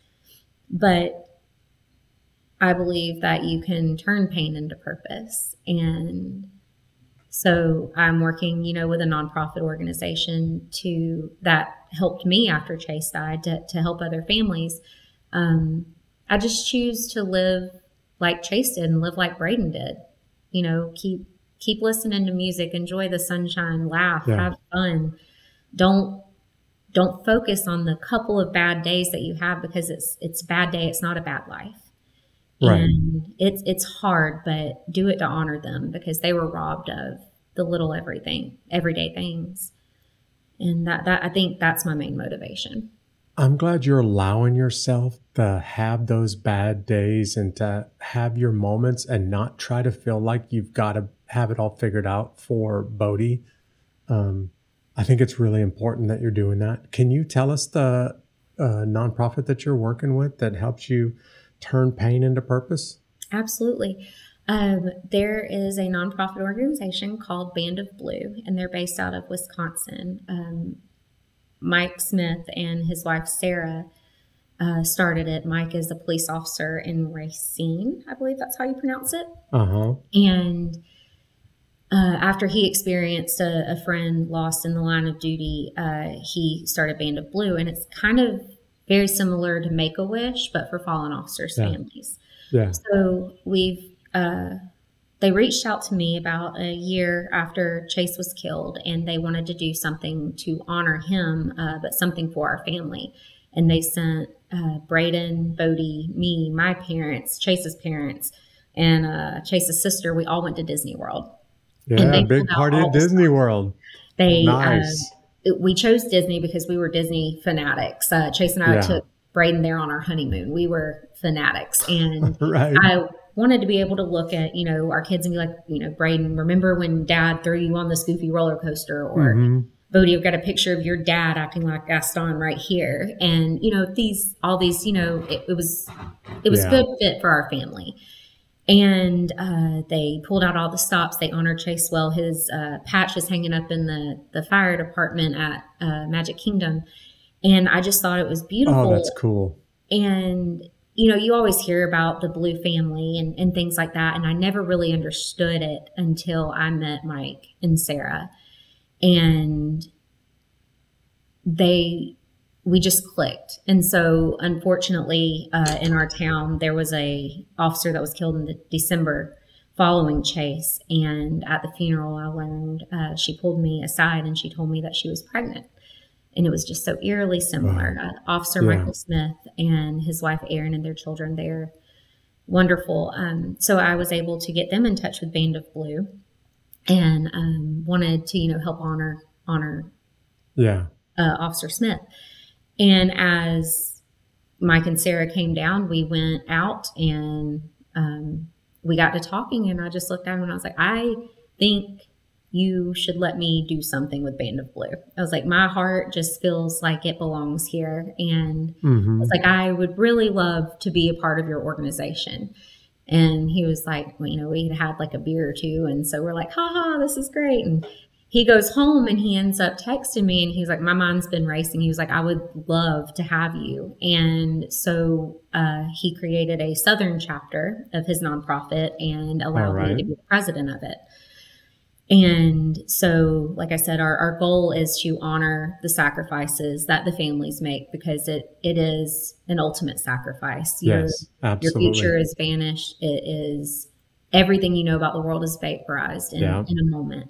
but I believe that you can turn pain into purpose and so I'm working, you know, with a nonprofit organization to that helped me after Chase died to, to help other families. Um, I just choose to live like Chase did and live like Bradin did. You know, keep keep listening to music, enjoy the sunshine, laugh, yeah. have fun. Don't don't focus on the couple of bad days that you have because it's it's a bad day. It's not a bad life. Right. And it's it's hard, but do it to honor them because they were robbed of the little everything, everyday things. And that that I think that's my main motivation. I'm glad you're allowing yourself to have those bad days and to have your moments and not try to feel like you've got to have it all figured out for Bodie. Um, I think it's really important that you're doing that. Can you tell us the uh, nonprofit that you're working with that helps you turn pain into purpose? Absolutely. Um, there is a nonprofit organization called Band of Blue, and they're based out of Wisconsin. Um, Mike Smith and his wife Sarah uh, started it. Mike is a police officer in Racine, I believe that's how you pronounce it. Uh huh. And uh, after he experienced a, a, friend lost in the line of duty, uh, he started Band of Blue, and it's kind of very similar to Make a Wish, but for fallen officers' Yeah. families. Yeah. So we've uh, they reached out to me about a year after Chase was killed, and they wanted to do something to honor him, uh, but something for our family. And they sent uh, Bradin, Bodie, me, my parents, Chase's parents, and uh, Chase's sister. We all went to Disney World. Yeah. Big party at Disney World. They Nice. uh, we chose Disney because we were Disney fanatics. Uh, Chase and I Yeah. took Bradin there on our honeymoon. We were fanatics, and right. I wanted to be able to look at you know our kids and be like, you know, Bradin, remember when Dad threw you on the Goofy roller coaster, or Mhm. Bodie, I've got a picture of your dad acting like Gaston right here, and you know these all these you know it, it was it was Yeah. good fit for our family. And uh, they pulled out all the stops. They honored Chase well. His uh, patch is hanging up in the the fire department at uh, Magic Kingdom, and I just thought it was beautiful Oh, that's cool. and you know you always hear about the blue family and, and things like that and i never really understood it until i met mike and sarah. And they we just clicked. And so unfortunately uh, in our town there was a officer that was killed in december following chase and at the funeral i learned uh, she pulled me aside and she told me that she was pregnant and it was just so eerily similar. Uh, Officer Yeah. Michael Smith and his wife Erin and their children, they're wonderful. Um, so I was able to get them in touch with Band of Blue, and um, wanted to you know help honor honor Yeah. uh, Officer Smith. And as Mike and Sarah came down, we went out and um, we got to talking. And I just looked at him and I was like, I think you should let me do something with Band of Blue. I was like, my heart just feels like it belongs here. And I hmm was like, I would really love to be a part of your organization. And he was like, well, you know, we had had like a beer or two. And so we're like, haha, this is great. And he goes home and he ends up texting me and he's like, my mind's been racing. He was like, I would love to have you. And so uh, he created a Southern chapter of his nonprofit and allowed All right. me to be the president of it. And so, like I said, our, our goal is to honor the sacrifices that the families make because it, it is an ultimate sacrifice. Your- Yes. Your future is vanished. It is everything you know about the world is vaporized in, Yeah. in a moment.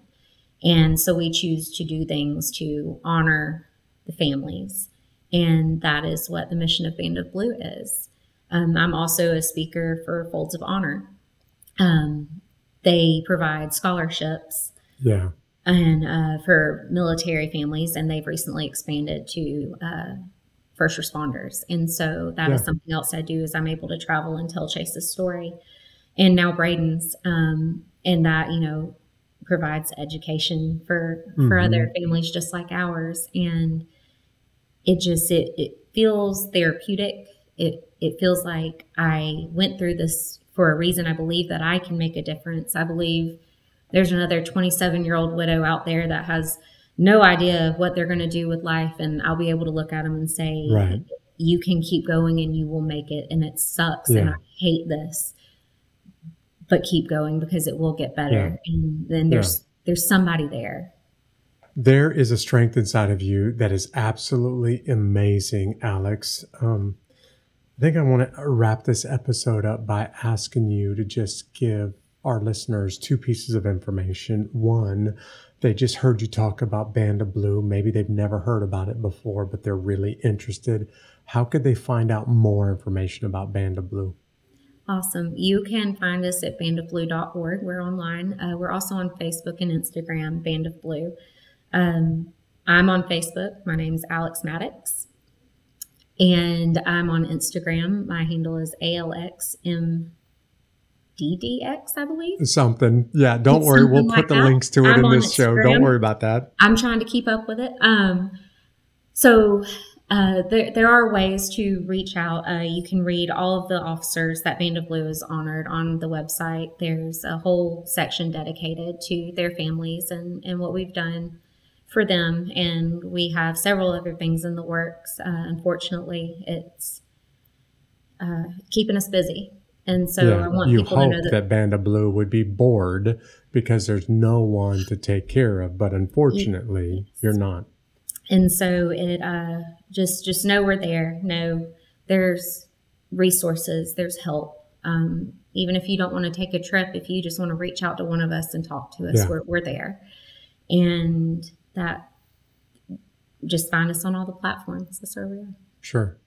And so we choose to do things to honor the families. And that is what the mission of Band of Blue is. Um, I'm also a speaker for Folds of Honor. Um, they provide scholarships yeah. and uh, for military families, and they've recently expanded to uh, first responders. And so that is Yeah. something else I do is I'm able to travel and tell Chase's story, and now Bradin's, um, and that you know provides education for for Mhm. other families just like ours, and it just it it feels therapeutic. It it feels like I went through this for a reason. I believe that I can make a difference. I believe there's another 27 year old widow out there that has no idea of what they're going to do with life, and I'll be able to look at them and say, Right. "You can keep going, and you will make it." And it sucks, and I hate this, but keep going because it will get better. And then there's there's somebody there. There is a strength inside of you that is absolutely amazing, Alex. Um, think I want to wrap this episode up by asking you to just give our listeners two pieces of information. One, they just heard you talk about Band of Blue. Maybe they've never heard about it before, but they're really interested. How could they find out more information about Band of Blue? Awesome. You can find us at bandofblue.org. We're online. Uh, we're also on Facebook and Instagram, Band of Blue. Um, I'm on Facebook. My name's Alex Maddox. And I'm on Instagram. My handle is ALXMDDX, I believe. Something. Yeah, don't It's worry. We'll something put like the that. links to it I'm in this show. Don't worry about that. I'm trying to keep up with it. Um, so Uh, there, there are ways to reach out. Uh, you can read all of the officers that Band of Blue is honored on the website. There's a whole section dedicated to their families and, and what we've done for them. And we have several other things in the works. Uh, unfortunately, it's uh, keeping us busy. And so Yeah, I want you people to know that, that, Band of Blue would be bored because there's no one to take care of. But unfortunately, you're not. and so it uh, just just know we're there. Know there's resources, there's help. Um, even if you don't want to take a trip, if you just want to reach out to one of us and talk to us, Yeah. we're, we're there. And that just find us on all the platforms. That's where we are. Sure.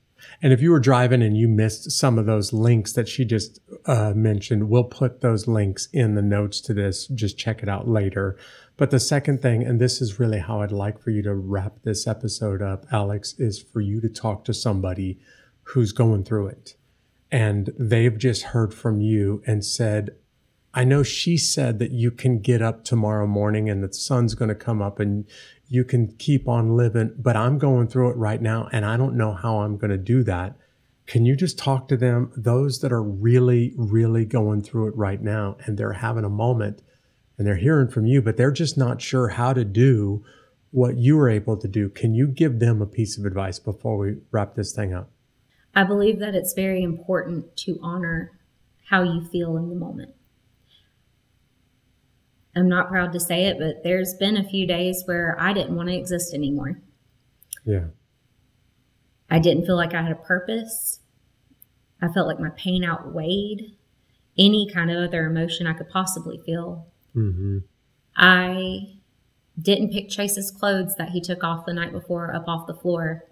And if you were driving and you missed some of those links that she just uh, mentioned, we'll put those links in the notes to this. Just check it out later. But the second thing, and this is really how I'd like for you to wrap this episode up, Alex, is for you to talk to somebody who's going through it. And they've just heard from you and said, I know she said that you can get up tomorrow morning and the sun's going to come up and you can keep on living, but I'm going through it right now and I don't know how I'm going to do that. Can you just talk to them, those that are really, really going through it right now and they're having a moment and they're hearing from you, but they're just not sure how to do what you were able to do? Can you give them a piece of advice before we wrap this thing up? I believe that it's very important to honor how you feel in the moment. I'm not proud to say it, but there's been a few days where I didn't want to exist anymore. Yeah. I didn't feel like I had a purpose. I felt like my pain outweighed any kind of other emotion I could possibly feel. Mm-hmm. I didn't pick Chase's clothes that he took off the night before up off the floor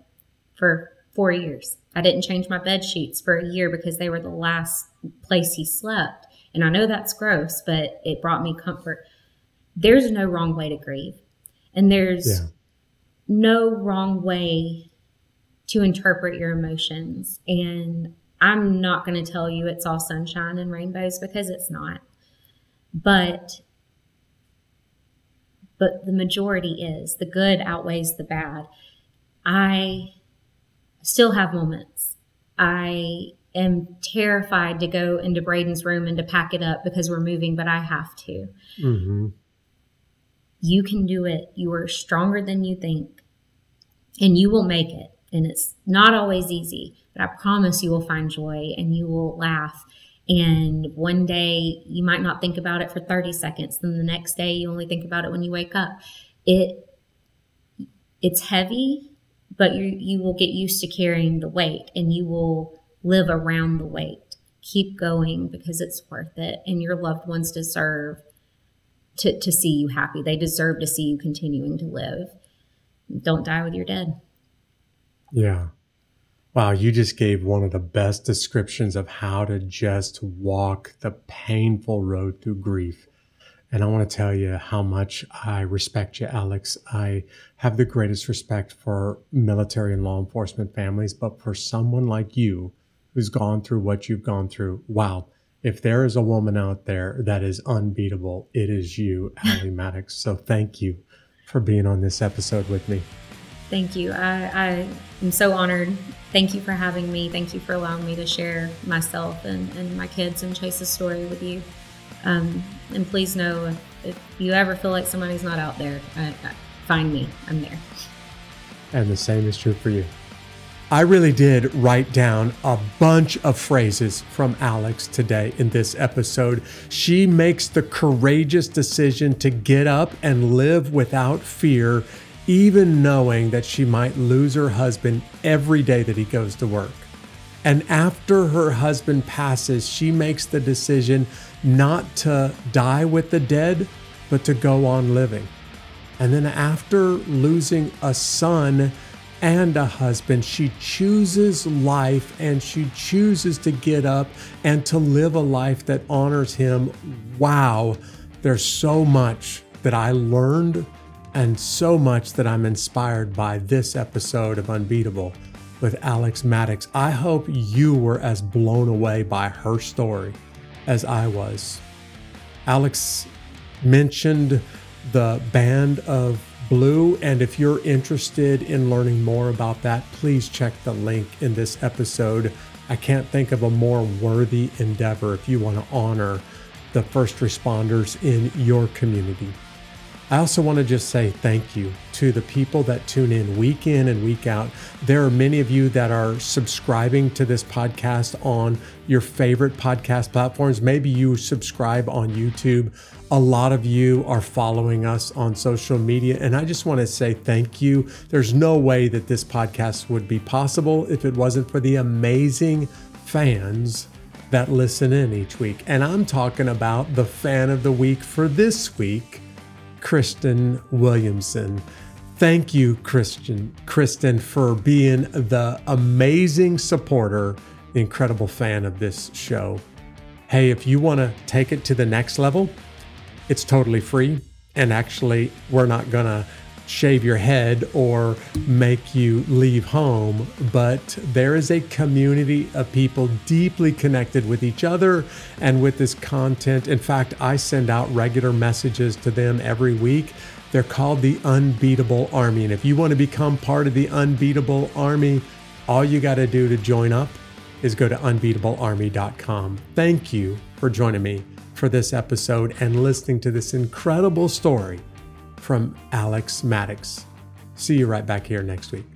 for four years. I didn't change my bed sheets for a year because they were the last place he slept. And I know that's gross, but it brought me comfort. There's no wrong way to grieve. And there's Yeah. no wrong way to interpret your emotions. And I'm not going to tell you it's all sunshine and rainbows because it's not. But but the majority is the good outweighs the bad. I still have moments. I am terrified to go into Bradin's room and to pack it up because we're moving, but I have to. Mm-hmm. You can do it. You are stronger than you think, and you will make it. And it's not always easy, but I promise you will find joy and you will laugh. And one day you might not think about it for 30 seconds. Then the next day you only think about it when you wake up. It it's heavy, but you you will get used to carrying the weight and you will live around the weight. Keep going because it's worth it and your loved ones deserve to, to see you happy. They deserve to see you continuing to live. Don't die with your dead. Yeah. Wow, you just gave one of the best descriptions of how to just walk the painful road through grief. And I want to tell you how much I respect you, Alex. I have the greatest respect for military and law enforcement families, but for someone like you who's gone through what you've gone through, wow. If there is a woman out there that is unbeatable, it is you, Allie Maddox. So thank you for being on this episode with me. Thank you. I, I am so honored. Thank you for having me. Thank you for allowing me to share myself and, and my kids and Chase's story with you. Um, and please know if, if you ever feel like somebody's not out there, find me. I'm there. And the same is true for you. I really did write down a bunch of phrases from Alex today in this episode. She makes the courageous decision to get up and live without fear, even knowing that she might lose her husband every day that he goes to work. And after her husband passes, she makes the decision not to die with the dead, but to go on living. And then after losing a son and a husband, she chooses life and she chooses to get up and to live a life that honors him. Wow, there's so much that I learned and so much that I'm inspired by this episode of Unbeatable with Alex Maddox. I hope you were as blown away by her story as I was. Alex mentioned the Band of Blue. And if you're interested in learning more about that, please check the link in this episode. I can't think of a more worthy endeavor if you want to honor the first responders in your community. I also want to just say thank you to the people that tune in week in and week out. There are many of you that are subscribing to this podcast on your favorite podcast platforms. Maybe you subscribe on YouTube. A lot of you are following us on social media. And I just want to say thank you. There's no way that this podcast would be possible if it wasn't for the amazing fans that listen in each week. And I'm talking about the fan of the week for this week Kristen Williamson. Thank you, Christian, Kristen, for being the amazing supporter, incredible fan of this show. Hey, if you want to take it to the next level, it's totally free. And actually, we're not going to shave your head or make you leave home, but there is a community of people deeply connected with each other and with this content. In fact, I send out regular messages to them every week. They're called the Unbeatable Army. And if you want to become part of the Unbeatable Army, all you got to do to join up is go to unbeatablearmy.com. Thank you for joining me for this episode and listening to this incredible story from Alex Maddox. See you right back here next week.